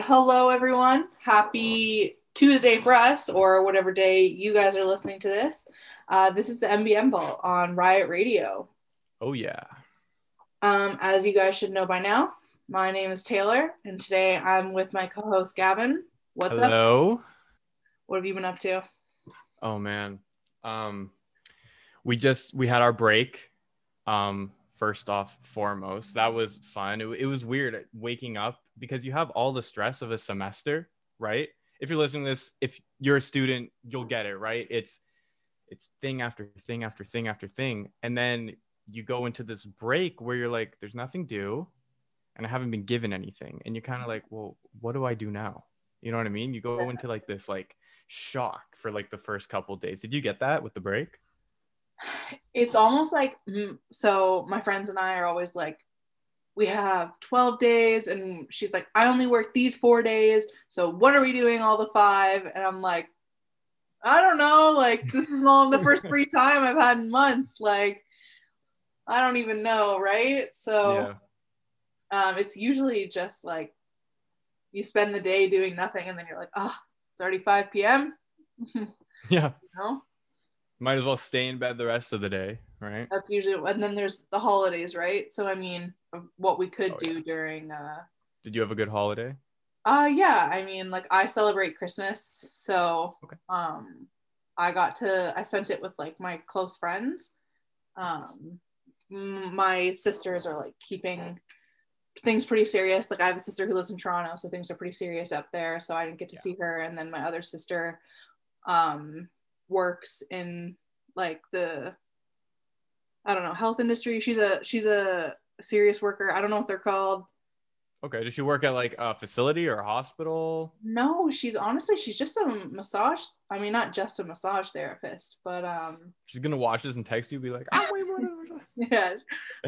right. Hello, everyone. Happy Tuesday for us, or whatever day you guys are listening to this. Uh, this is the MBM Vault on Riot Radio. Oh, yeah. Um, as you guys should know by now, my name is Taylor, and today I'm with my co host Gavin. What's up? Hello. What have you been up to? Oh man. Um we just we had our break. Um first off foremost. That was fun. It, it was weird waking up because you have all the stress of a semester, right? If you're listening to this, if you're a student, you'll get it, right? It's it's thing after thing after thing after thing. And then you go into this break where you're like, there's nothing due and I haven't been given anything. And you're kind of like, well, what do I do now? You know what I mean? You go into like this like shock for like the first couple days. Did you get that with the break? It's almost like mm, so my friends and I are always like we have 12 days and she's like I only work these 4 days. So what are we doing all the 5? And I'm like I don't know, like this is all the first free time I've had in months like I don't even know, right? So yeah. um it's usually just like you spend the day doing nothing and then you're like, oh, it's already 5 p.m. yeah. You know? Might as well stay in bed the rest of the day, right? That's usually, and then there's the holidays, right? So, I mean, what we could oh, do yeah. during. uh Did you have a good holiday? Uh, yeah. I mean, like I celebrate Christmas. So, okay. um, I got to, I spent it with like my close friends. Um, my sisters are like keeping things pretty serious. Like I have a sister who lives in Toronto, so things are pretty serious up there. So I didn't get to yeah. see her. And then my other sister um, works in like the I don't know health industry. She's a she's a serious worker. I don't know what they're called. Okay. Does she work at like a facility or a hospital? No, she's honestly she's just a massage. I mean, not just a massage therapist, but um. She's gonna watch this and text you, be like, "Oh, wait, what?" yeah,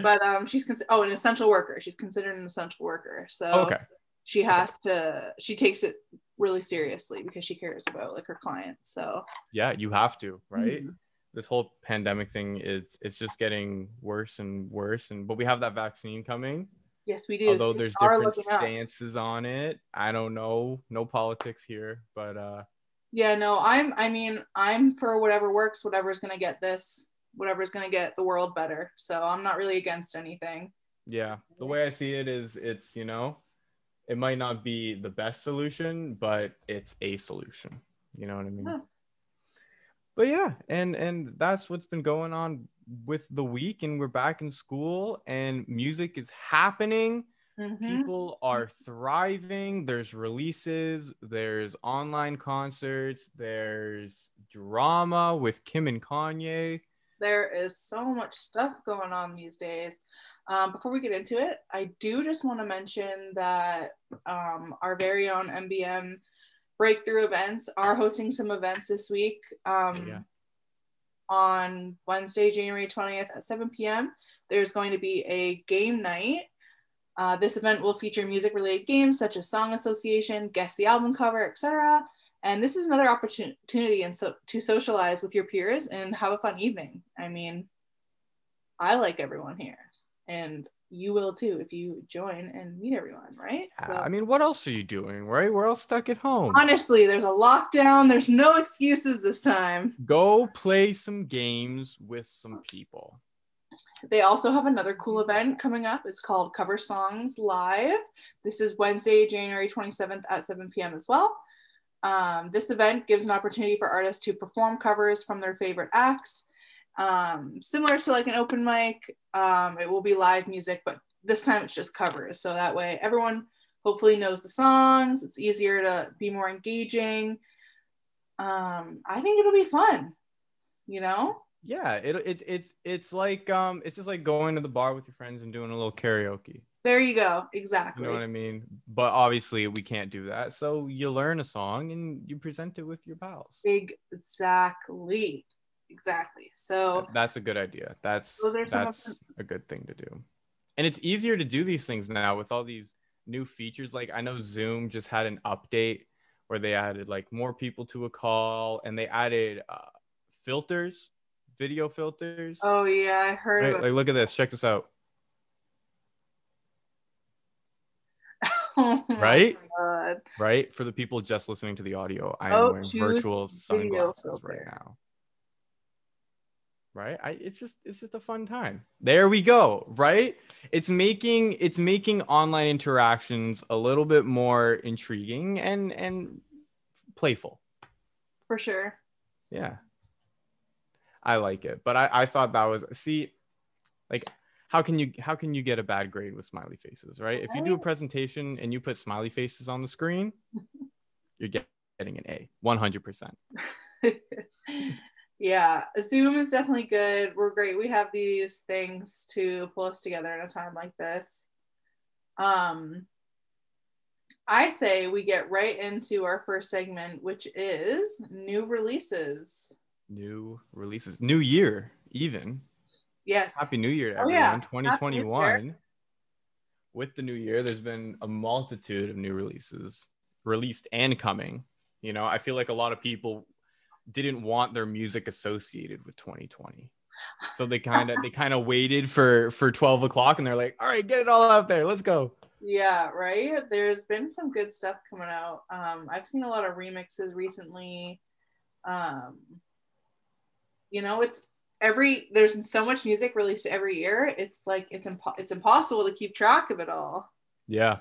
but um, she's con- oh an essential worker. She's considered an essential worker, so okay. She has to. She takes it really seriously because she cares about like her clients. So yeah, you have to, right? Mm-hmm. This whole pandemic thing is it's just getting worse and worse, and but we have that vaccine coming. Yes, we do. Although there's different stances up. on it. I don't know. No politics here, but uh yeah, no, I'm I mean, I'm for whatever works, whatever's gonna get this, whatever's gonna get the world better. So I'm not really against anything. Yeah. The way I see it is it's, you know, it might not be the best solution, but it's a solution. You know what I mean? Huh. But yeah, and and that's what's been going on with the week and we're back in school and music is happening. Mm-hmm. People are thriving. There's releases, there's online concerts, there's drama with Kim and Kanye. There is so much stuff going on these days. Um, before we get into it, I do just want to mention that um, our very own MBM breakthrough events are hosting some events this week. Um, yeah on Wednesday, January 20th at 7 p.m. There's going to be a game night. Uh, this event will feature music related games such as song association, guess the album cover, etc. And this is another opportunity and so to socialize with your peers and have a fun evening. I mean, I like everyone here, and you will too if you join and meet everyone, right? So, I mean, what else are you doing, right? We're all stuck at home. Honestly, there's a lockdown. There's no excuses this time. Go play some games with some people. They also have another cool event coming up. It's called Cover Songs Live. This is Wednesday, January 27th at 7 p.m. as well. Um, this event gives an opportunity for artists to perform covers from their favorite acts um, similar to like an open mic. Um, it will be live music, but this time it's just covers. So that way everyone hopefully knows the songs. It's easier to be more engaging. Um, I think it'll be fun, you know? Yeah, it, it, it's it's like um it's just like going to the bar with your friends and doing a little karaoke. There you go. Exactly. You know what I mean? But obviously we can't do that. So you learn a song and you present it with your pals. Exactly exactly. So that's a good idea. That's that's a good thing to do. And it's easier to do these things now with all these new features. Like I know Zoom just had an update where they added like more people to a call and they added uh, filters, video filters. Oh yeah, I heard. Right? Like look at this. Check this out. Oh Right? Right? For the people just listening to the audio, I am Oh, wearing virtual sunglasses right now. Right? I it's just it's just a fun time. There we go, right? It's making it's making online interactions a little bit more intriguing and and playful. For sure. Yeah. I like it. But I, I thought that was see, like how can you how can you get a bad grade with smiley faces, right? If you do a presentation and you put smiley faces on the screen, you're getting an A, 100%. yeah, Zoom is definitely good. We're great. We have these things to pull us together in a time like this. Um, I say we get right into our first segment, which is new releases. New releases, new year, even. Yes. Happy New Year to Oh, everyone. yeah. Happy New 2021. With the new year, there's been a multitude of new releases released and coming. You know, I feel like a lot of people didn't want their music associated with 2020. So they kind of they kind of waited for for 12 o'clock and they're like, all right, get it all out there. Let's go. Yeah, right. There's been some good stuff coming out. Um, I've seen a lot of remixes recently. Um, you know, it's every there's so much music released every year. It's like it's impo- it's impossible to keep track of it all. Yeah.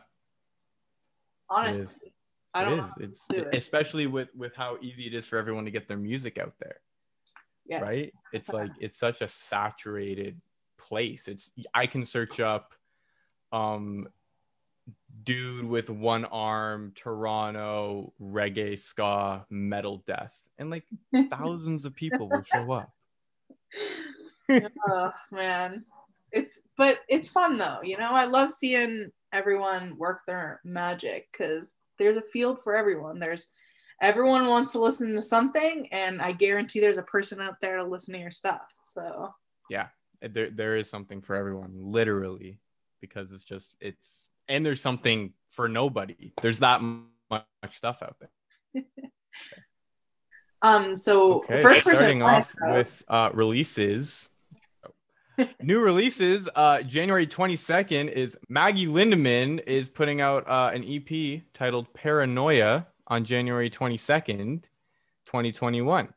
Honestly, I don't it know. It's do it. especially with with how easy it is for everyone to get their music out there. Yes. right it's like it's such a saturated place it's i can search up um dude with one arm toronto reggae ska metal death and like thousands of people will show up oh man, it's but it's fun though. You know, I love seeing everyone work their magic because there's a field for everyone. There's everyone wants to listen to something, and I guarantee there's a person out there to listen to your stuff. So yeah, there, there is something for everyone literally because it's just it's and there's something for nobody there's that much stuff out there um, so Okay, first person starting off with uh, releases. New releases. Uh, January 22nd is Maggie Lindemann is putting out uh, an EP titled Paranoia on January 22nd, 2021.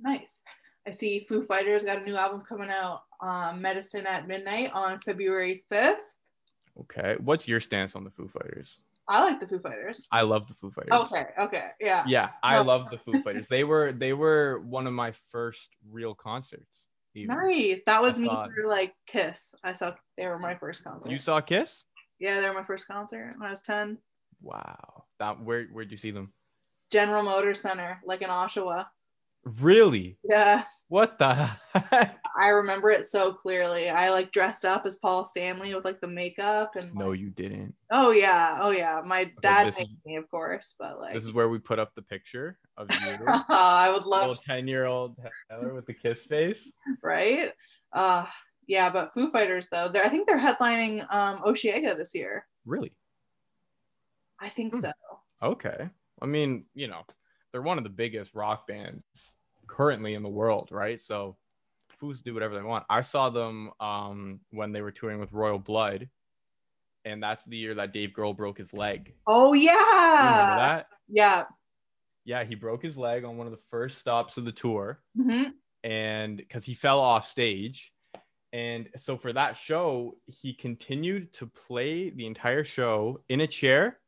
nice. I see Foo Fighters got a new album coming out, um, Medicine at Midnight on February 5th. Okay. What's your stance on the Foo Fighters? I like the Foo Fighters. I love the Foo Fighters. Okay, okay, yeah. Yeah, I love the Foo Fighters. They were they were one of my first real concerts. Even. Nice. That was I me thought- for like Kiss. I saw they were my first concert. You saw Kiss? yeah, they were my first concert when I was 10. Wow. That where where'd you see them? General Motors Center, like in Oshawa. Really? Yeah, What the heck? I remember it so clearly. I like dressed up as Paul Stanley with like the makeup and No, like- you didn't. oh yeah, oh yeah. My dad this made is- me, of course, but like This is where we put up the picture of you, I would love ten-year-old Taylor with the kiss face. right? Uh yeah, but Foo Fighters though, they're, I think they're headlining um Osheaga this year. Really? I think Hmm. so. Okay. I mean, you know, they're one of the biggest rock bands currently in the world, right? So Foos do whatever they want. I saw them um, when they were touring with Royal Blood, and that's the year that Dave Grohl broke his leg. Oh You remember yeah. that? Yeah. Yeah, he broke his leg on one of the first stops of the tour. hmm and because he fell off stage. And so for that show, he continued to play the entire show in a chair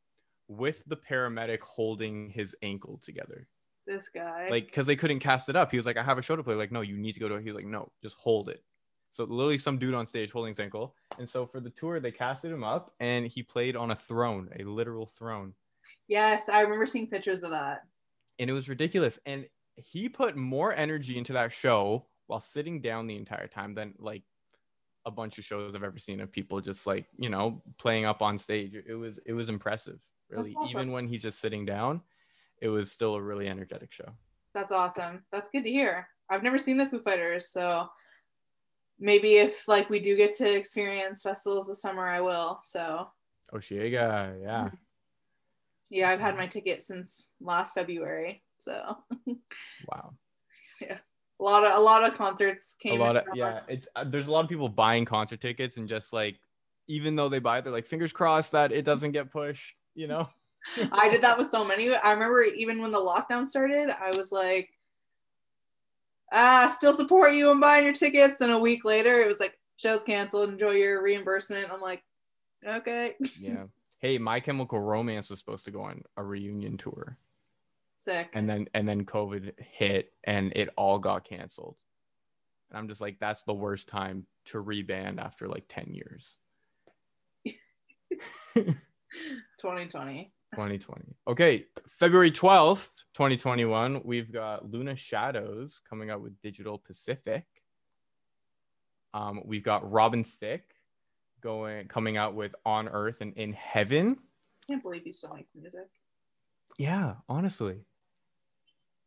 with the paramedic holding his ankle together. This guy. Like, because they couldn't cast it up. He was like, I have a show to play. Like, no, you need to go to it. He was like, no, just hold it. So literally some dude on stage holding his ankle. And so for the tour, they casted him up and he played on a throne, a literal throne. yes, I remember seeing pictures of that. And it was ridiculous. And he put more energy into that show while sitting down the entire time than like a bunch of shows I've ever seen of people just like you know playing up on stage. It was it was impressive, really. awesome. Even when he's just sitting down, it was still a really energetic show. That's awesome. That's good to hear. I've never seen the Foo Fighters, so maybe if like we do get to experience festivals this summer, I will. So Osheaga, yeah, mm-hmm. Yeah, I've had my ticket since last February. So wow, Yeah. a lot of a lot of concerts came. a lot of yeah. It's uh, there's a lot of people buying concert tickets and just like even though they buy it, they're like, fingers crossed that it doesn't get pushed, you know? I did that with so many. I remember even when the lockdown started, I was like, ah, still support you and buying your tickets. And a week later, it was like, show's canceled. Enjoy your reimbursement. I'm like, okay. yeah. Hey, My Chemical Romance was supposed to go on a reunion tour. Sick. And then and then COVID hit and it all got canceled. And I'm just like, that's the worst time to reband after like 10 years. 2020. 2020. Okay, February 12th, 2021, we've got Luna Shadows coming out with Digital Pacific. Um, we've got Robin Thicke going coming out with On Earth and In Heaven. I can't believe he still makes music. Yeah, honestly.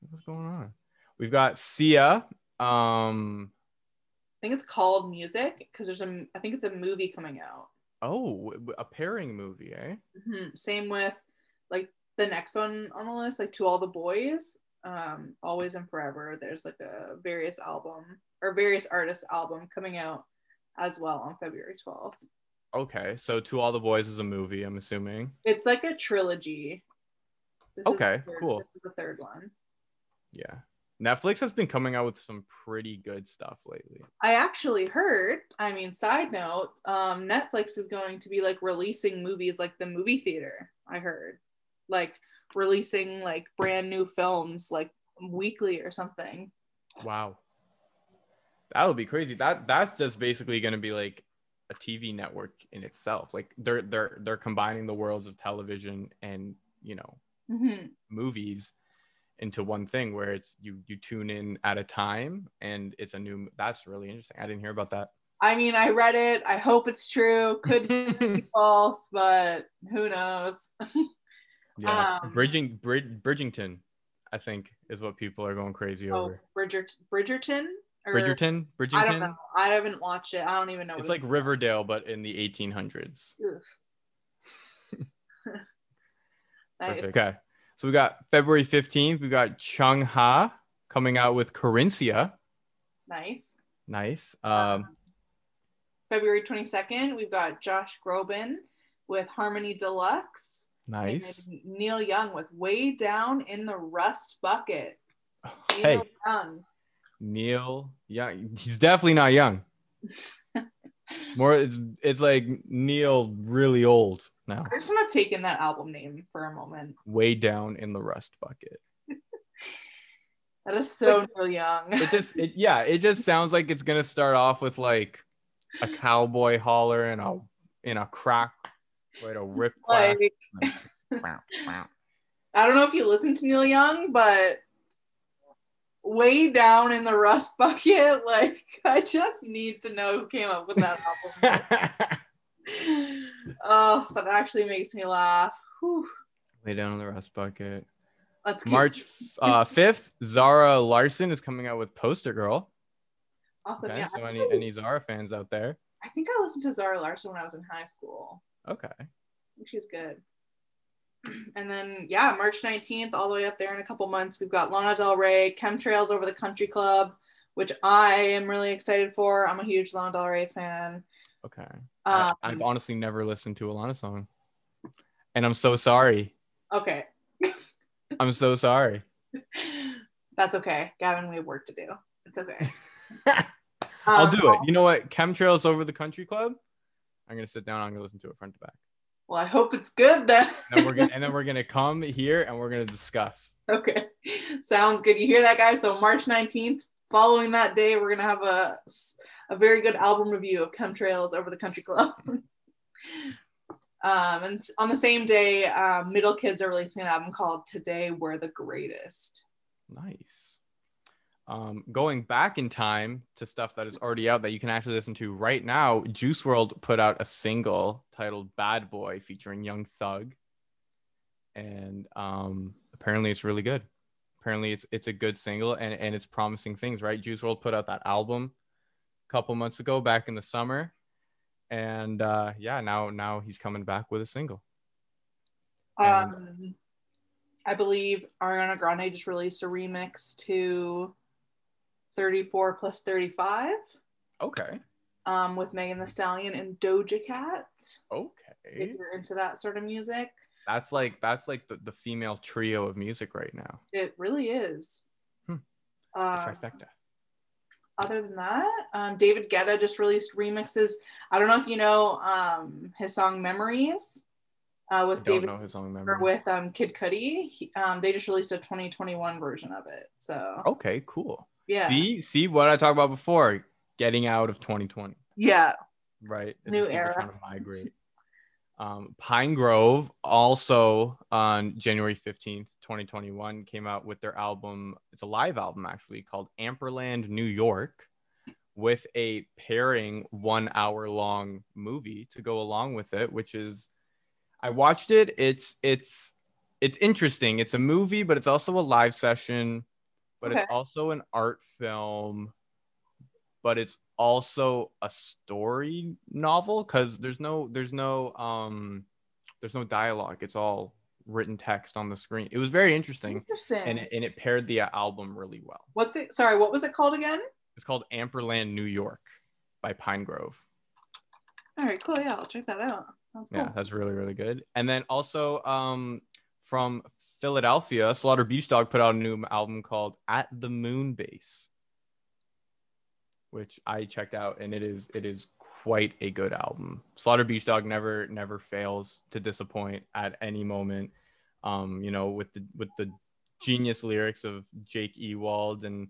What's going on? We've got Sia. Um I think it's called Music because there's a I think it's a movie coming out. Oh, a pairing movie, eh? Mm-hmm. Same with like the next one on the list, like To All the Boys, um, Always and Forever. There's like a various album or various artist album coming out as well on February 12th. Okay, so To All the Boys is a movie, I'm assuming. It's like a trilogy. This okay, third, cool. This is the third one. Yeah. Netflix has been coming out with some pretty good stuff lately. I actually heard, I mean, side note, um, Netflix is going to be like releasing movies like the movie theater. I heard, like releasing like brand new films like weekly or something. Wow, that would be crazy. That that's just basically going to be like a TV network in itself. Like they're they're they're combining the worlds of television and you know mm-hmm. movies into one thing where it's you you tune in at a time and it's a new that's really interesting. I didn't hear about that. I mean i read it. I hope it's true. Could be false but who knows? Yeah. Um, bridging Brid- bridgington i think is what people are going crazy oh, over. Bridger- bridgerton or, bridgerton bridgerton i don't know i haven't watched it i don't even know it's like riverdale but in the 1800s nice. okay so we got February 15th, we got Chung Ha coming out with Querencia. Nice. Nice. Um, February 22nd, we've got Josh Groban with Harmony Deluxe. Nice. Neil Young with Way Down in the Rust Bucket. Neil hey. Young. Neil Young. He's definitely not young. More it's it's like Neil really old now. I just want to take in that album name for a moment. Way down in the rust bucket. that is so like, Neil Young. it just it, yeah, it just sounds like it's gonna start off with like a cowboy holler and a in a crack way to rip like, I don't know if you listen to Neil Young, but way down in the rust bucket. Like, I just need to know who came up with that album. oh, that actually makes me laugh. Whew. Way down in the rust bucket. Let's March uh, 5th, Zara Larsson is coming out with Poster Girl. Awesome. Okay, yeah. So, any, any Zara fans out there? I think I listened to Zara Larsson when I was in high school. Okay. she's good. and then yeah, March 19th, all the way up there in a couple months, we've got Lana Del Rey, Chemtrails over the Country Club, which I am really excited for. I'm a huge Lana Del Rey fan. Okay. Um, I, have honestly never listened to a Lana song. And I'm so sorry. Okay. I'm so sorry. That's okay. Gavin, we have work to do. It's okay. I'll um, do it. You know what? Chemtrails over the country club. I'm gonna sit down. I'm gonna listen to it front to back. Well, I hope it's good then. and, then we're gonna, and then we're gonna come here and we're gonna discuss. Okay, sounds good. You hear that, guys? So March 19th, following that day, we're gonna have a a very good album review of Chemtrails over the Country Club. um, and on the same day, um, Middle Kids are releasing an album called "Today We're the Greatest." Nice um, going back in time to stuff that is already out that you can actually listen to right now, Juice WRLD put out a single titled "Bad Boy" featuring Young Thug, and um, apparently it's really good. Apparently it's it's a good single and and it's promising things. Right, Juice WRLD put out that album a couple months ago, back in the summer, and uh, yeah, now now he's coming back with a single. And, um, I believe Ariana Grande just released a remix to 34 plus 35. Okay. um, with Megan Thee Stallion and Doja Cat. Okay. If you're into that sort of music, That's like that's like the, the female trio of music right now. it really is. Hmm. Um, trifecta. other than that, um, David Guetta just released remixes. I don't know if you know um, his song "Memories" uh, I with don't David know his song or with um, Kid Cudi. He, um, they just released a 2021 version of it. So Okay, cool. Yeah, See, see what I talked about before. Getting out of 2020. yeah, right? New era. Trying to migrate. Um, Pinegrove also on January 15th, 2021, came out with their album. It's a live album actually called Amperland New York with a pairing one hour long movie to go along with it, which is I watched it. It's it's it's interesting. It's a movie, but it's also a live session, but it's also an art film but it's also a story novel because there's no there's no um there's no dialogue it's all written text on the screen it was very interesting interesting. and it, and it paired the album really well What's it? Sorry, what was it called again? it's called amperland new york by pinegrove All right, cool. Yeah, I'll check that out. Sounds cool. yeah that's really really good and then also um from philadelphia slaughter beach dog put out a new album called at the moon base which i checked out and it is it is quite a good album. Slaughter beach dog never never fails to disappoint at any moment. Um you know with the with the genius lyrics of jake ewald and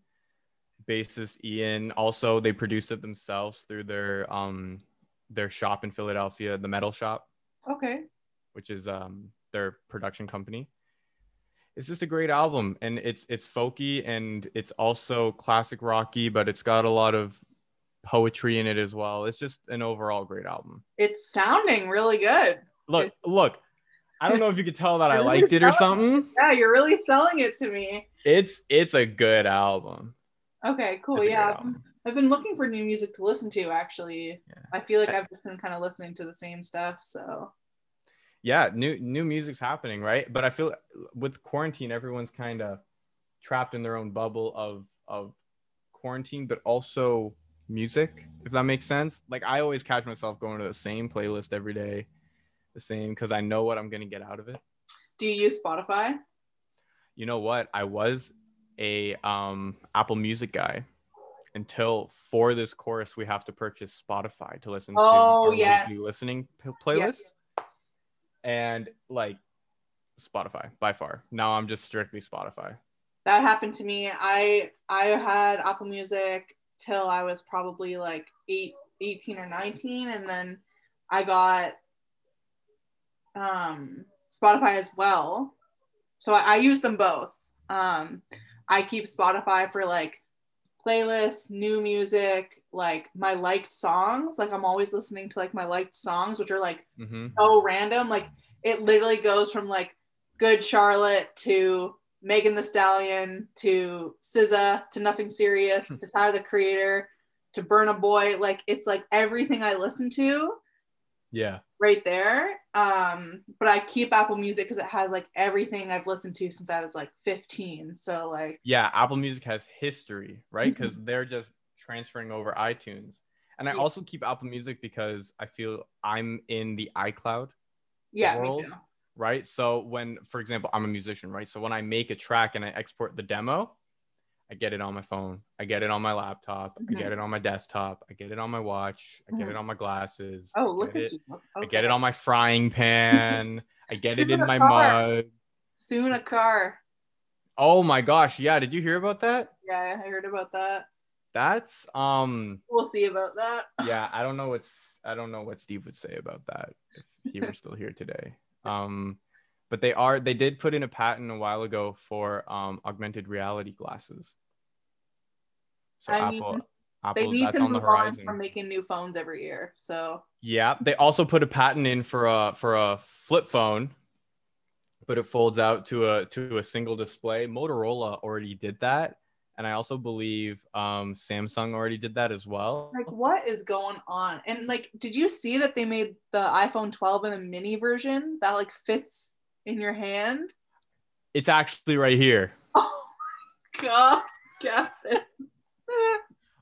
bassist ian. Also they produced it themselves through their um their shop in philadelphia the metal shop. Okay. which is um, their production company. It's just a great album, and it's it's folky and it's also classic rocky, but it's got a lot of poetry in it as well. It's just an overall great album. It's sounding really good. Look, look, I don't know if you could tell that I liked it or something. Yeah, you're really selling it to me. It's it's a good album. Okay, cool. Yeah, I've been, I've been looking for new music to listen to. Actually, Yeah. I feel like I've just been kind of listening to the same stuff. So yeah new new music's happening right? But i feel with quarantine everyone's kind of trapped in their own bubble of of quarantine but also music if that makes sense. Like i always catch myself going to the same playlist every day the same because i know what i'm going to get out of it. Do you use Spotify? you know what? I was a um apple music guy until for this course we have to purchase spotify to listen Oh, to yes. listening playlist and like Spotify by far. Now I'm just strictly Spotify. That happened to me. I I had Apple Music till I was probably like eight, 18 or 19, and then I got um, Spotify as well. So I, I use them both. Um, I keep Spotify for like playlists, new music, like my liked songs. Like I'm always listening to like my liked songs, which are like hmm so random. Like it literally goes from like Good Charlotte to Megan Thee Stallion to SZA to Nothing Serious to Tyler the Creator to Burna Boy. Like it's like everything I listen to Yeah. right there. Um, but I keep Apple Music because it has like everything I've listened to since I was like 15. So like Yeah. Apple Music has history, right? Because they're just transferring over iTunes. And I Yeah. also keep Apple Music because I feel I'm in the iCloud, yeah, World. right? So when, for example, I'm a musician, right? So when I make a track and I export the demo, I get it on my phone. I get it on my laptop. I Mhm. get it on my desktop. I get it on my watch. I get it on my glasses. Oh, I look get at it you. I get it on my frying pan. I get it in my car. mug. Soon a car. Oh my gosh, yeah, did you hear about that? Yeah, I heard about that. That's um We'll see about that. yeah, I don't know what's I don't know what Steve would say about that if he were still here today. Um but they are they did put in a patent a while ago for um augmented reality glasses. So I Apple mean, Apple they need to move on from making new phones every year. So Yeah, they also put a patent in for a for a flip phone, but it folds out to a to a single display. Motorola already did that, and I also believe um, Samsung already did that as well. like what is going on? And like did you see that they made the iPhone 12 in a mini version that like fits in your hand? It's actually right here. Oh my god.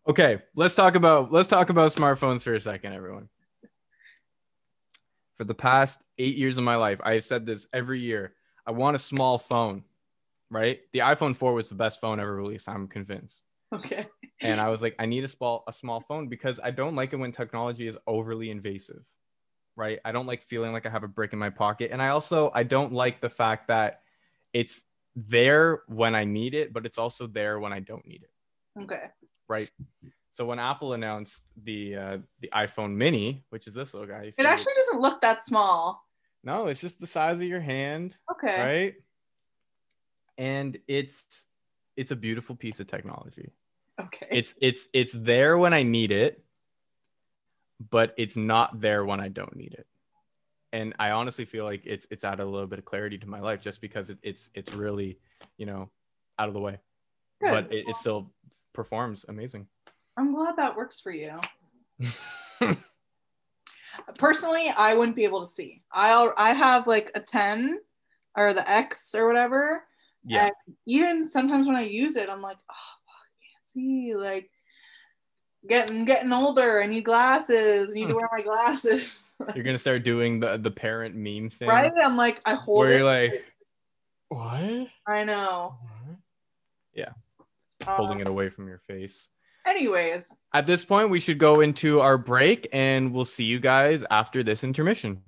Okay, let's talk about let's talk about smartphones for a second, everyone. For the past eight years of my life, I said this every year. I want a small phone, right? The iPhone 4 was the best phone ever released. I'm convinced. Okay. And I was like, I need a small a small phone because I don't like it when technology is overly invasive, right? I don't like feeling like I have a brick in my pocket, and I also I don't like the fact that it's there when I need it, but it's also there when I don't need it Okay. right? So when Apple announced the uh, the iPhone Mini, which is this little guy, It actually doesn't look that small. no, it's just the size of your hand, Okay. right? And it's it's a beautiful piece of technology. Okay. It's it's it's there when I need it, but it's not there when I don't need it. And I honestly feel like it's it's added a little bit of clarity to my life just because it, it's it's really, you know, out of the way. Good. But it, it still performs amazing. I'm glad that works for you. Personally, I wouldn't be able to see. I al- I have like a 10 or the X or whatever. yeah. And even sometimes when I use it, I'm like, oh, I can't see. Like, getting getting older. I need glasses. I need to Hmm. wear my glasses. You're gonna start doing the the parent meme thing, right? I'm like, I hold Where you're like, what? I know. Yeah. Holding Um, it away from your face. Anyways, At this point, we should go into our break, and we'll see you guys after this intermission.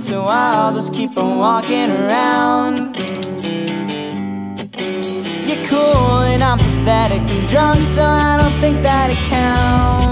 Stop talking, so I'll just keep on walking around. You're cool and I'm pathetic and drunk, so I don't think that it counts.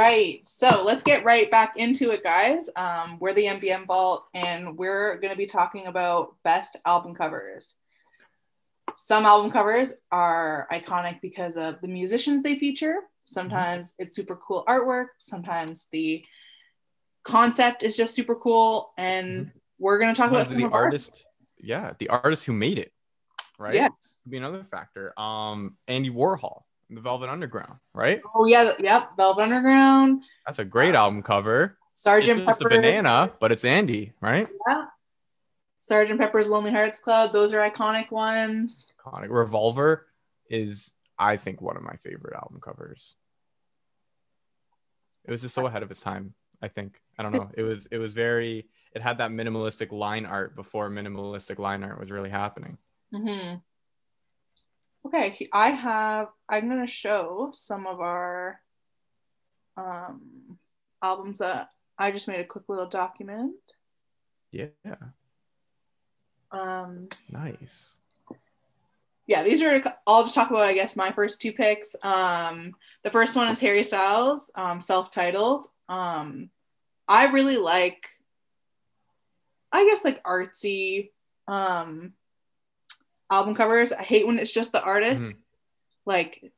Right. So let's get right back into it, guys. Um, we're the MBM Vault, and we're going to be talking about best album covers. Some album covers are iconic because of the musicians they feature. Sometimes it's super cool artwork. Sometimes the concept is just super cool. And we're going to talk about some the artist, yeah, the artist who made it, right? Yes. Could be another factor. Um, Andy Warhol, The Velvet Underground, right? Oh yeah. Yep. Velvet Underground. That's a great album cover. Sergeant it's just Pepper. a banana, but it's Andy, right? Yeah. Sergeant Pepper's Lonely Hearts Club. Those are iconic ones. Iconic. Revolver is, I think, one of my favorite album covers. It was just so ahead of its time. I think. I don't know. It was. It was very. It had that minimalistic line art before minimalistic line art was really happening. hmm Okay, I have. I'm gonna show some of our um, albums that I just made a quick little document. Yeah. Um, Nice. yeah, these are. I'll just talk about, I guess, my first two picks. Um, the first one is Harry Styles, um, self-titled. Um, I really like, I guess, like artsy um, album covers. I hate when it's just the artist. Like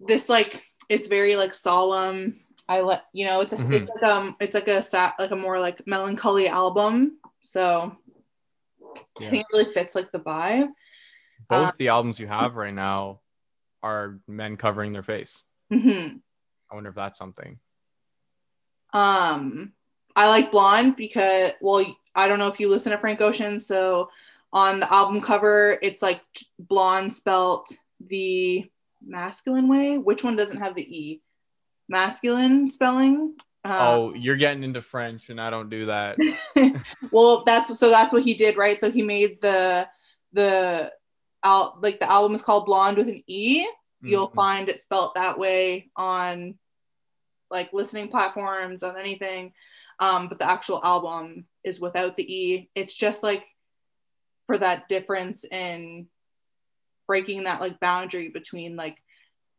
this, like it's very like solemn. I let you know it's a Mhm. it's like um it's like a sat like a more like melancholy album. So I think it really fits like the vibe. Both Uh, the albums you have right now are men covering their face. hmm I wonder if that's something. Um, I like Blonde because, well, I don't know if you listen to Frank Ocean. So on the album cover, it's like blonde spelt the masculine way. Which one doesn't have the E? Masculine spelling. Um, oh, you're getting into French, and I don't do that. well, that's so that's what he did, right? So he made the the out like the album is called Blonde with an E. You'll Mhm. find it spelt that way on like listening platforms on anything. Um, but the actual album is without the E. It's just like for that difference in breaking that like boundary between like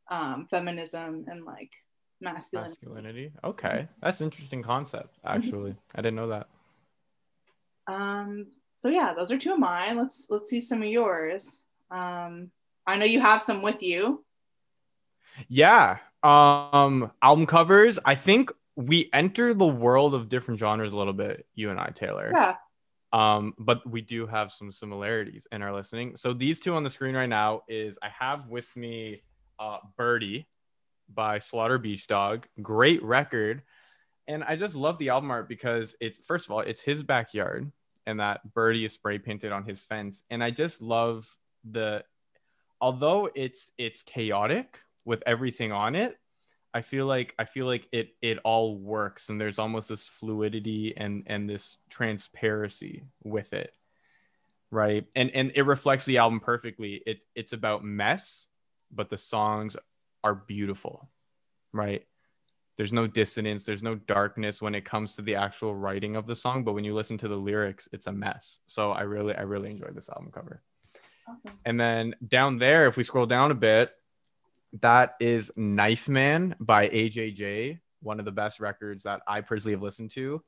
um, feminism and like masculinity. masculinity. Okay, that's an interesting concept. Actually, I didn't know that. Um, so yeah, those are two of mine. Let's let's see some of yours. Um, I know you have some with you. Yeah. Um, album covers. I think we enter the world of different genres a little bit. You and I, Taylor. Yeah. Um, but we do have some similarities in our listening. So these two on the screen right now is I have with me uh Birdie by Slaughter Beach Dog. Great record. And I just love the album art because it's first of all, it's his backyard and that birdie is spray painted on his fence. And I just love the although it's it's chaotic with everything on it, I feel like I feel like it it all works and there's almost this fluidity and and this transparency with it. Right? And and it reflects the album perfectly. It it's about mess, but the songs are beautiful. Right? There's no dissonance, there's no darkness when it comes to the actual writing of the song, but when you listen to the lyrics, it's a mess. So I really I really enjoyed this album cover. Awesome. And then down there, if we scroll down a bit, that is Knife Man by AJJ, one of the best records that I personally have listened to.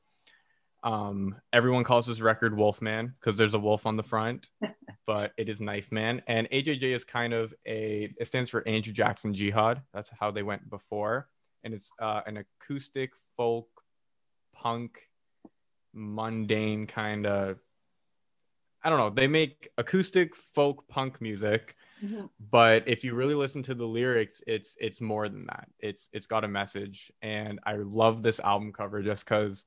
Um, everyone calls this record Wolfman because there's a wolf on the front, but it is Knife Man. And AJJ is kind of a, it stands for Andrew Jackson Jihad. That's how they went before. And it's uh, an acoustic folk punk, mundane kind of I don't know. They make acoustic folk punk music, Mhm. but if you really listen to the lyrics, it's it's more than that. It's it's got a message, and I love this album cover just because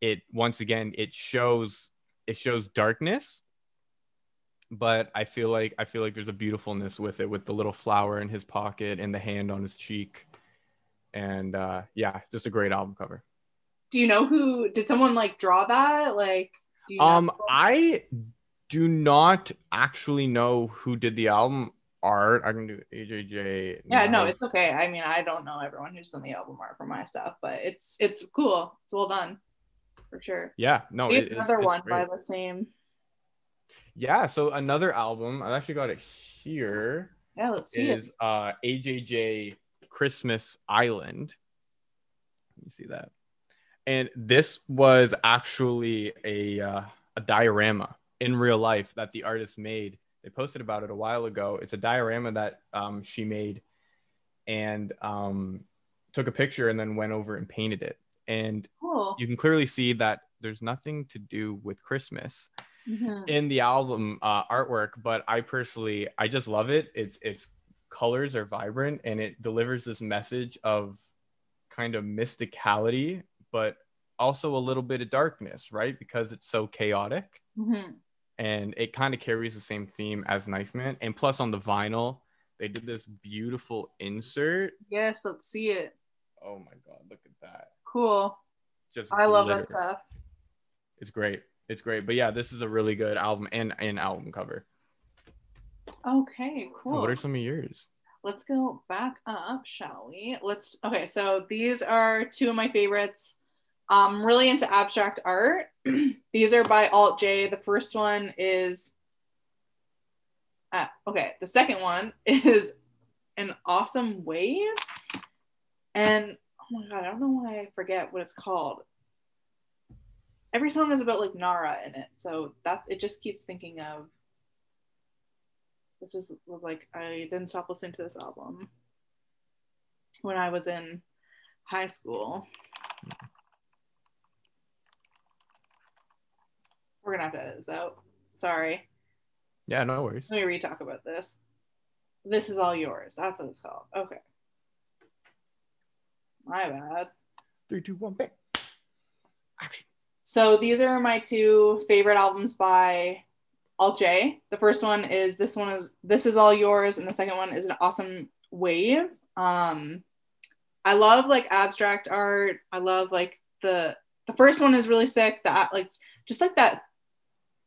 it once again it shows it shows darkness, but I feel like I feel like there's a beautifulness with it, with the little flower in his pocket and the hand on his cheek, and uh, yeah, just a great album cover. Do you know who did someone like draw that? Like know? Um, I do not actually know who did the album art. I can do AJJ. yeah, no, it's okay. I mean, I don't know everyone who's done the album art for my stuff, but it's it's cool. It's well done. For sure. yeah, no, it- it's- another it's one great. by the same. Yeah, so another album. I actually got it here. Yeah, let's see it. Is uh AJJ Christmas Island. Let me see that? And this was actually a uh, a diorama in real life that the artist made. They posted about it a while ago. It's a diorama that um, she made and um, took a picture and then went over and painted it. And Cool. you can clearly see that there's nothing to do with Christmas Mhm. in the album uh, artwork, but I personally I just love it. It's it's colors are vibrant and it delivers this message of kind of mysticality, but also a little bit of darkness, right? Because it's so chaotic Mhm. and it kind of carries the same theme as Knife Man. And plus on the vinyl, they did this beautiful insert. Yes, let's see it. Oh my god, look at that. Cool. Just I love that stuff. It's great. It's great. But yeah, this is a really good album and an album cover. Okay, cool. What are some of yours? Let's go back up, shall we? Let's okay, so these are two of my favorites. I'm really into abstract art. these are by Alt J. The first one is uh, okay, the second one is an awesome wave. And oh my god, I don't know why I forget what it's called. Every song is about like Nara in it, so that's it just keeps thinking of this is was like I didn't stop listening to this album when I was in high school. We're gonna have to edit this out. Sorry. Yeah, no worries. Let me re-talk about this. This is all yours. That's what it's called. Okay. My bad. Three, two, one, bang. Action. So these are my two favorite albums by Alt J. The first one is this one is This Is All Yours, and the second one is an awesome wave. Um I love like abstract art. I love like the the first one is really sick. That like just like that,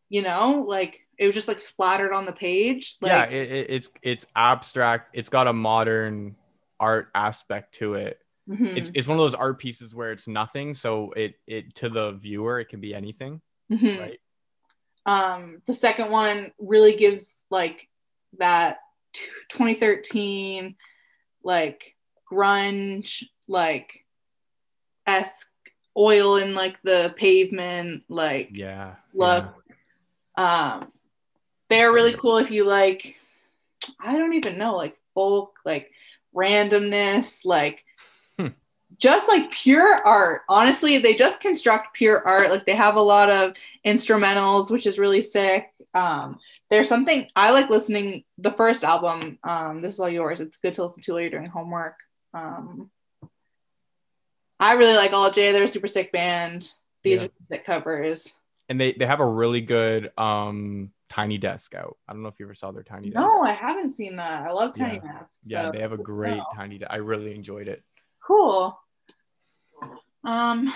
you know, like it was just like splattered on the page. Like yeah, it, it, it's it's abstract. It's got a modern art aspect to it. mhm, It's it's one of those art pieces where it's nothing, so it it to the viewer it can be anything, mhm. right? Um the second one really gives like that t- 2013 like grunge like esque oil in like the pavement like Yeah. look um they're really cool if you like i don't even know like folk like randomness like. Just like pure art honestly they just construct pure art like they have a lot of instrumentals which is really sick um there's something i like listening the first album um this is all yours it's good to listen to while you're doing homework um i really like alt j they're a super sick band these Yeah. are sick covers And they they have a really good um tiny desk out. I don't know if you ever saw their tiny desk. No, I haven't seen that. I love Tiny Yeah. Masks. Yeah, so they have a great tiny desk. I really enjoyed it. Cool. Um,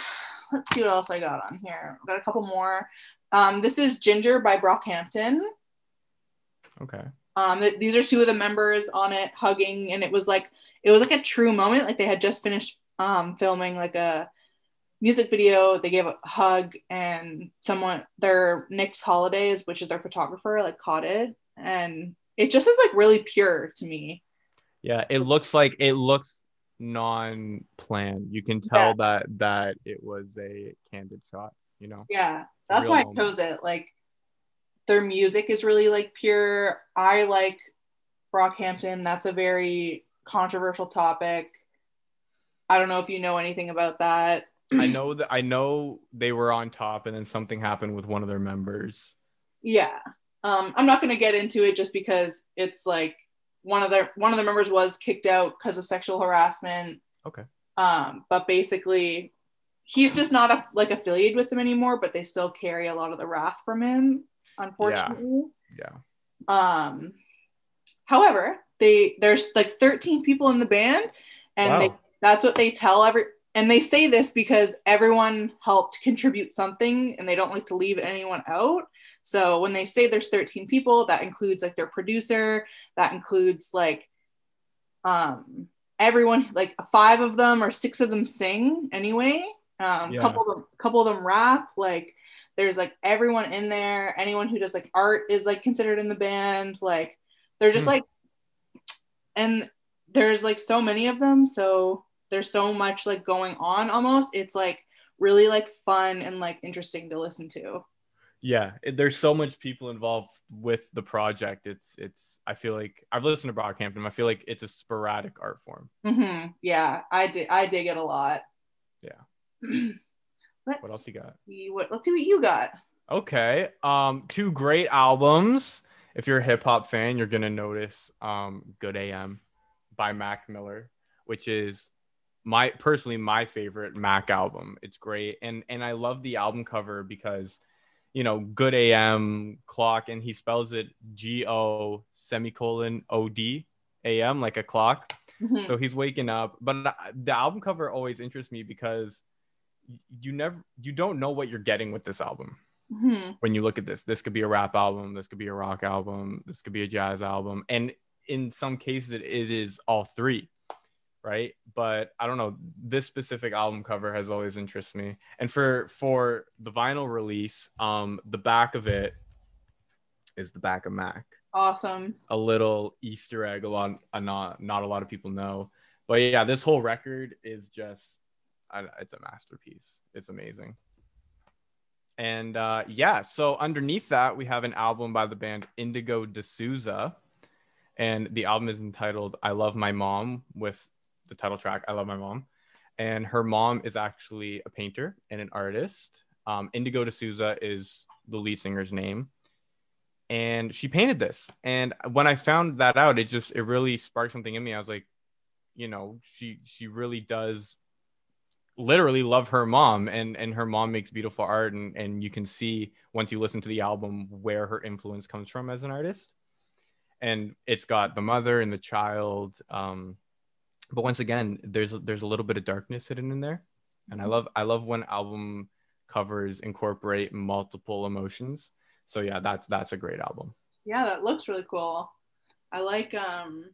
let's see what else I got on here. I Got a couple more. Um, this is Ginger by Brockhampton. Okay. Um, th- these are two of the members on it hugging, and it was like it was like a true moment. Like they had just finished um, filming like a music video. They gave a hug, and someone their Nick's Holidays, which is their photographer, like caught it, and it just is like really pure to me. Yeah, it looks like it looks non-planned. You can tell that that it was a candid shot, you know. Yeah, that's why I moment. chose it. Like their music is really like pure. I like Brockhampton. That's a very controversial topic. I don't know if you know anything about that. I know that I know they were on top and then something happened with one of their members. Yeah. Um, I'm not going to get into it just because it's like one of their one of the members was kicked out because of sexual harassment. Okay. Um, but basically, he's just not a, like affiliated with them anymore. But they still carry a lot of the wrath from him, unfortunately. Yeah. yeah. Um, however, they there's like 13 people in the band, and they that's what they tell every. And they say this because everyone helped contribute something, and they don't like to leave anyone out. So when they say there's 13 people, that includes like their producer, that includes like um everyone, like five of them or six of them sing anyway. Um, Yeah. couple of them, couple of them rap. Like there's like everyone in there. Anyone who does like art is like considered in the band. Like they're just Hmm. like, and there's like so many of them. So there's so much like going on almost. It's like really like fun and like interesting to listen to. Yeah, there's so much people involved with the project. It's it's. I feel like I've listened to Brockhampton. I feel like it's a sporadic art form. hmm Yeah, I did. I dig it a lot. Yeah. let's What else you got? see what. Let's see what you got. Okay. Um, two great albums. If you're a hip hop fan, you're gonna notice um, "Good AM" by Mac Miller, which is my personally my favorite Mac album. It's great, and and I love the album cover because you know "Good AM" clock, and he spells it G O semicolon O D A M like a clock. Mhm. So he's waking up, but the album cover always interests me because you never you don't know what you're getting with this album Mhm. when you look at this. This could be a rap album, this could be a rock album, this could be a jazz album, and in some cases it is all three, right? But I don't know. This specific album cover has always interested me, and for for the vinyl release, um, the back of it is the back of Mac Awesome. a little Easter egg. A lot, a not not a lot of people know, but yeah, this whole record is just, I, it's a masterpiece. It's amazing. And uh, yeah, so underneath that we have an album by the band Indigo De Souza, and the album is entitled "I Love My Mom" with the title track "I Love My Mom," and her mom is actually a painter and an artist. Um, Indigo De Souza is the lead singer's name. And she painted this. And when i found that out it just it really sparked something in me. I was like you know she she really does literally love her mom. And and her mom makes beautiful art. And and you can see once you listen to the album where her influence comes from as an artist. And it's got the mother and the child um but once again there's there's a little bit of darkness hidden in there and i love i love when album covers incorporate multiple emotions so yeah that's that's a great album Yeah, that looks really cool. I like um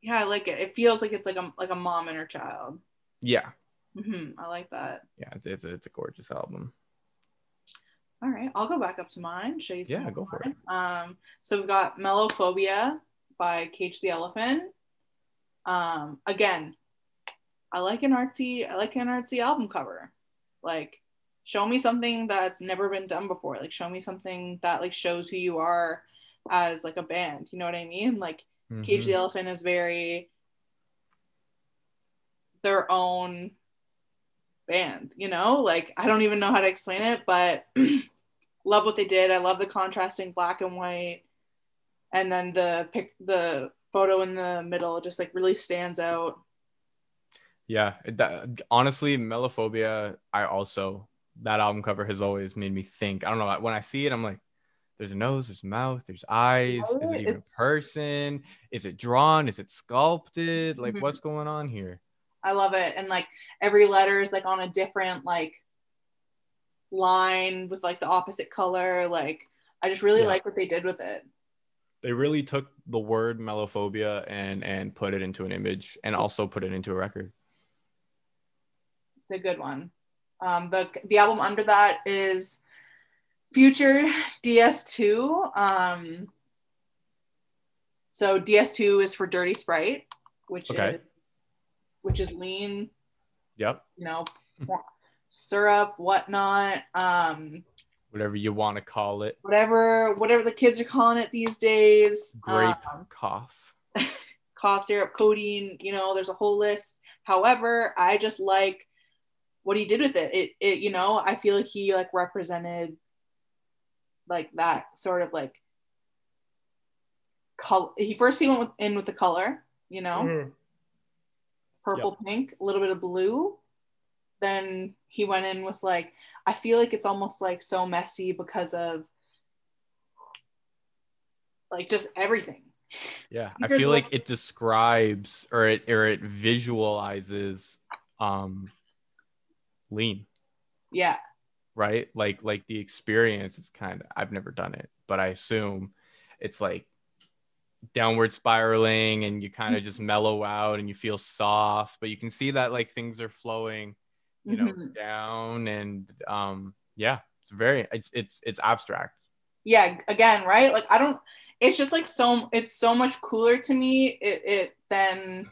yeah, I like it. It feels like it's like a like a mom and her child. yeah hmm I like that. yeah it's, it's, a gorgeous album All right, I'll go back up to mine. Show you some Yeah, go for mine. Um, so we've got Melophobia by Cage the Elephant. Um, again, I like an artsy, I like an artsy album cover. Like, show me something that's never been done before. Like, show me something that like shows who you are as like a band. You know what I mean? Like, Cage Mhm. the Elephant is very their own band, you know? Like I don't even know how to explain it, but love what they did. I love the contrasting black and white. And then the pic the photo in the middle just like really stands out. yeah that, honestly melophobia i also that album cover has always made me think i don't know when i see it i'm like there's a nose there's a mouth there's eyes is it even It's- a person is it drawn is it sculpted like Mhm. what's going on here I love it. And like every letter is like on a different like line with like the opposite color. Like I just really Yeah. like what they did with it. They really took the word melophobia and and put it into an image and also put it into a record It's a good one. Um, the the album under that is Future DS2. Um, so DS2 is for Dirty Sprite, which Okay. is which is lean, yep you know, syrup, whatnot. Um, whatever you want to call it whatever whatever the kids are calling it these days. grape Um, cough cough syrup, codeine, you know, there's a whole list. However, I just like what he did with it. It, it you know, I feel like he like represented like that sort of like color. He first he went with, in with the color, you know, purple, pink, a little bit of blue. Then he went in with like, I feel like it's almost like so messy because of like just everything. Yeah, I feel like it describes or it or it visualizes um lean, Yeah. right? Like like the experience is kind of I've never done it, but I assume it's like downward spiraling and you kind of just mellow out and you feel soft, but you can see that like things are flowing, you know, Mhm. down and um yeah, it's very it's it's it's abstract. yeah again right like i don't it's just like so it's so much cooler to me it, it than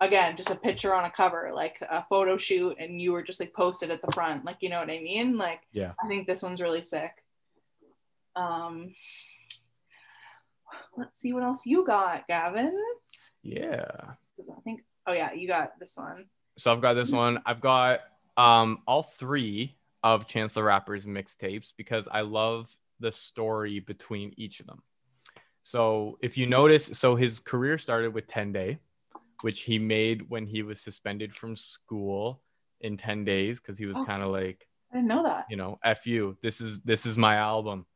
again just a picture on a cover like a photo shoot and you were just like posted at the front like you know what i mean like Yeah. i think this one's really sick um let's see what else you got gavin Yeah. 'Cause i think oh yeah you got this one So I've got this one. I've got um all three of Chance the Rapper's mixtapes because I love the story between each of them. So if you notice, so his career started with 10 Day, which he made when he was suspended from school in 10 days because he was Oh. kind of like, i didn't know that you know, F you. This is this is my album.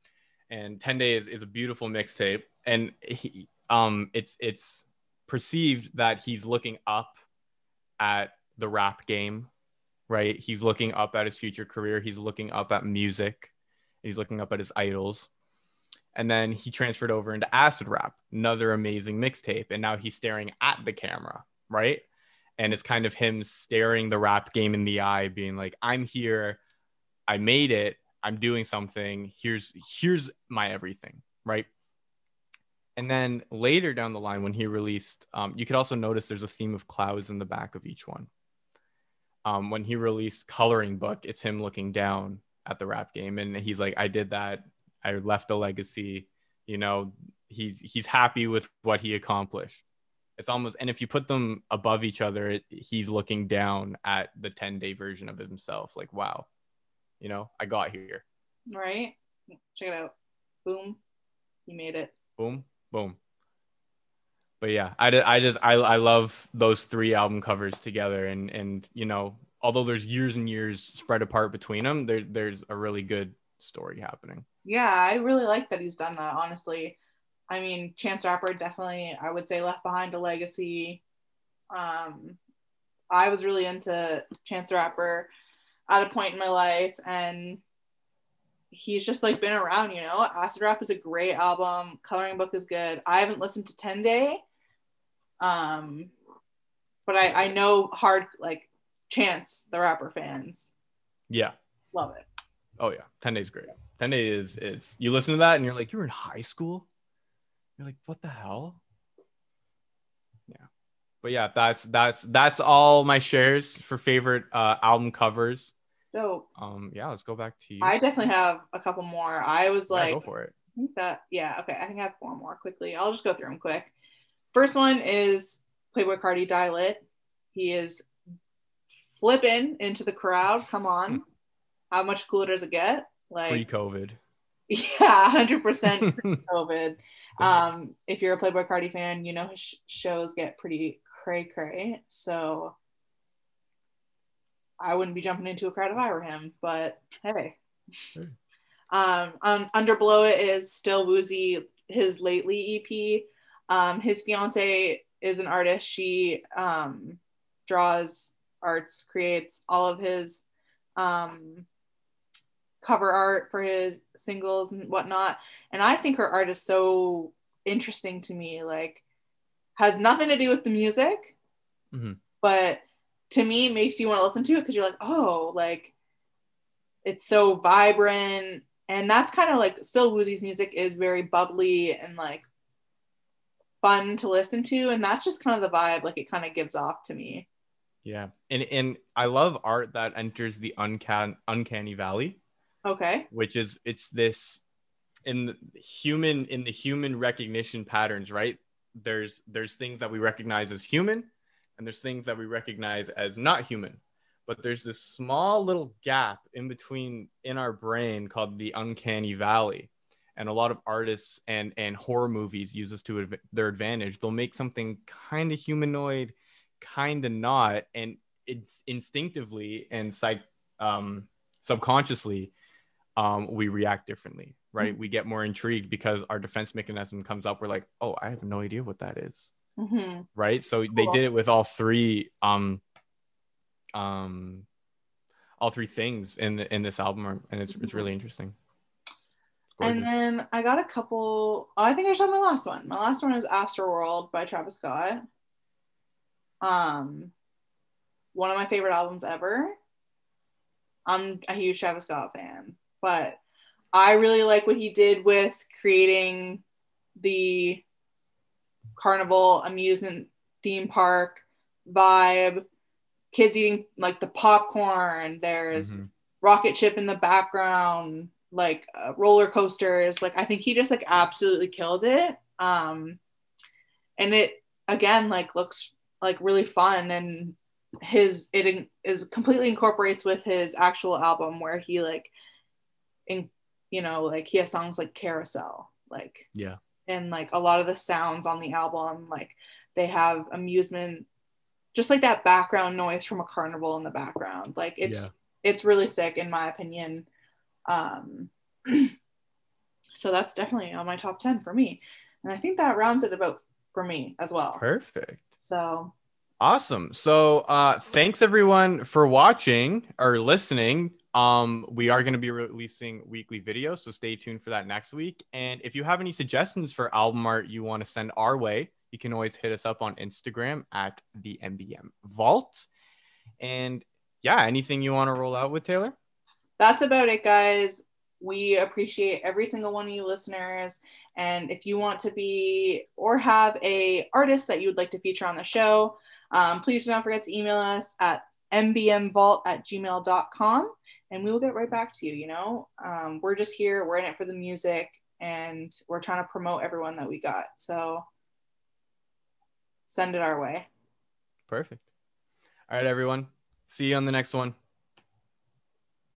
And 10 Days is a beautiful mixtape. And he um it's it's perceived that he's looking up at the rap game, right? He's looking up at his future career. He's looking up at music. He's looking up at his idols. And then he transferred over into acid rap, another amazing mixtape. And now he's staring at the camera, right? And it's kind of him staring the rap game in the eye, being like, I'm here. I made it. I'm doing something. Here's here's my everything, right? And then later down the line, when he released, um, you could also notice there's a theme of clouds in the back of each one. Um, when he released Coloring Book, it's him looking down at the rap game, and he's like, "I did that. I left a legacy." You know, he's he's happy with what he accomplished. It's almost, and if you put them above each other, it, he's looking down at the 10 day version of himself, like, "Wow, you know, I got here." right? Check it out. Boom. He made it. Boom. Boom but yeah i, I just I, I love those three album covers together and and you know although there's years and years spread apart between them there, there's a really good story happening. Yeah i really like that he's done that honestly. I mean chance rapper definitely i would say left behind a legacy. Um i was really into chance rapper at a point in my life and he's just like been around you know? Acid rap is a great album. Coloring book is good. I haven't listened to 10 day um but i i know hard like chance the rapper fans. Yeah. Love it. Oh yeah. 10 days great. 10 days is is you listen to that and you're like you're in high school? You're like what the hell? Yeah. But yeah that's that's that's all my shares for favorite uh album covers. Dope. Um yeah let's go back to you. I definitely have a couple more. I was Yeah, like, go for it. I think that, yeah, okay. I think I have four more quickly. I'll just go through them quick. First one is Playboi Carti Die Lit. He is flipping into the crowd. Come on. How much cooler does it get? Like, pre-covid yeah, 100% pre COVID. Um, if you're a Playboi Carti fan, you know his sh- shows get pretty cray cray. So I wouldn't be jumping into a crowd if I were him, but hey. Sure. Um, um, Underblow It is still Woozy, his lately EP. Um, his fiance is an artist. She um, draws arts, creates all of his um, cover art for his singles and whatnot. And I think her art is so interesting to me. Like, has nothing to do with the music, Mhm. but to me, it makes you want to listen to it because you're like, oh, like it's so vibrant. And that's kind of like still Woozy's music is very bubbly and like fun to listen to. And that's just kind of the vibe like it kind of gives off to me. Yeah, and and I love art that enters the uncan uncanny valley, Okay. which is it's this in the human in the human recognition patterns, right? There's there's things that we recognize as human, and there's things that we recognize as not human. But there's this small little gap in between in our brain called the uncanny valley. And a lot of artists and and horror movies use this to adv- their advantage. They'll make something kind of humanoid, kind of not and it's instinctively and psych um subconsciously um we react differently right? We get more intrigued because our defense mechanism comes up. We're like oh i have no idea what that is. Hmm right? So they did it with all three um um all three things in the, in this album and it's it's really interesting. It's And then I got a couple. Oh, I think I have my last one. My last one is Astroworld by Travis Scott. Um, one of my favorite albums ever. I'm a huge Travis Scott fan, but I really like what he did with creating the carnival amusement theme park vibe. Kids eating like the popcorn. There's Mhm. rocket ship in the background, like uh, roller coasters. Like I think he just like absolutely killed it. Um, and it again like looks like really fun and his it in- is completely incorporates with his actual album where he like in you know like he has songs like carousel like Yeah. and like a lot of the sounds on the album like they have amusement just like that background noise from a carnival in the background like it's it's really sick in my opinion um so that's definitely on my top 10 for me and i think that rounds it about for me as well Perfect. so Awesome. So uh thanks everyone for watching or listening. Um we are going to be releasing weekly videos, so stay tuned for that next week. And if you have any suggestions for album art you want to send our way, you can always hit us up on Instagram at the MBM Vault. And yeah, anything you want to roll out with Taylor? That's about it guys we appreciate every single one of you listeners and if you want to be or have a artist that you would like to feature on the show um, please do not forget to email us at mbmvault at gmail.com and we will get right back to you you know um, we're just here we're in it for the music and we're trying to promote everyone that we got so send it our way Perfect. All right everyone. See you on the next one.